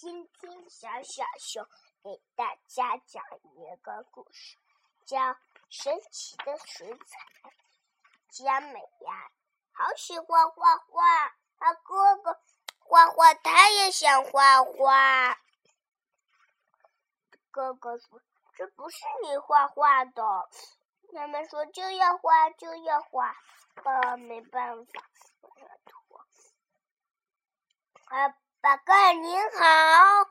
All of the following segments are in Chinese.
今天小小熊给大家讲一个故事，叫《神奇的水彩》。佳美呀，好喜欢画画，他哥哥画画，他也想画画。哥哥说：“这不是你画画的。”他们说：“就要画，就要画。”啊，没办法，啊。把盖拧好，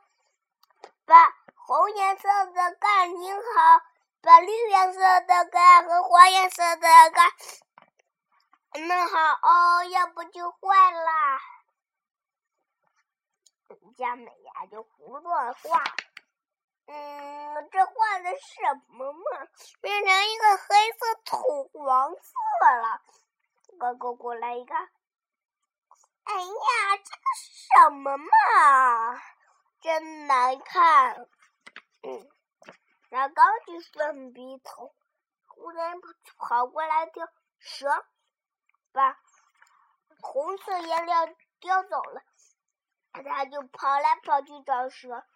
把红颜色的盖拧好，把绿颜色的盖和黄颜色的盖弄好哦，要不就坏了。佳美呀，就胡乱画，嗯，这画的什么嘛？变成一个黑色土黄色了。哥哥过来一看。哎呀，这个是什么嘛？真难看。嗯，然后刚去顺笔头，忽然跑过来条蛇，把红色颜料叼走了。他就跑来跑去找蛇，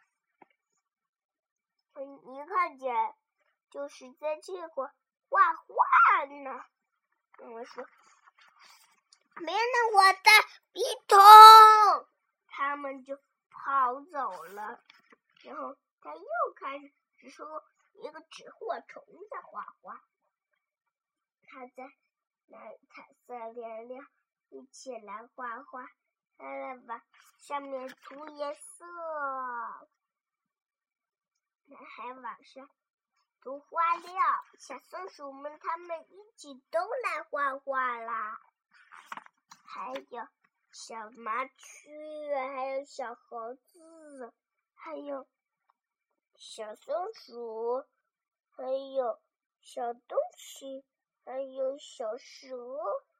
一看见就是在这块画画呢。我说。没了我的笔，跑走了。然后他又开始说一个纸货虫在画画。他在拿彩色颜料一起来画画，他来把上面涂颜色，他还往上涂花料。小松鼠们他们一起都来画画啦。还有小麻雀，还有小猴子，还有小松鼠，还有小东西，还有小蛇，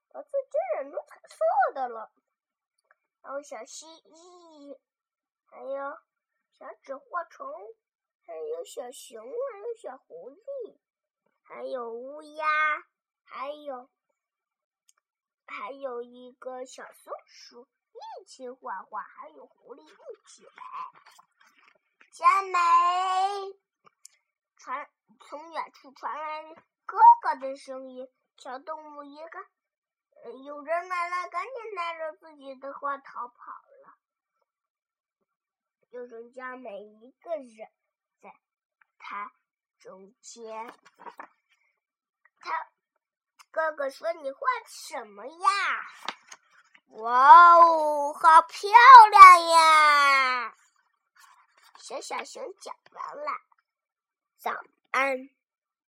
把自己染成彩色的了！还有小蜥蜴，还有小纸货虫，还有小熊，还有小狐狸，还有乌鸦，还有。还有一个小松鼠一起画画，还有狐狸一起来。佳美传从远处传来哥哥的声音，小动物一看，有人来了，赶紧带着自己的画逃跑了。就剩佳美一个人在他中间，哥哥说：“你画什么呀？”哇哦，好漂亮呀！小小熊讲完了，早安。